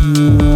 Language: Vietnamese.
Mm-hmm.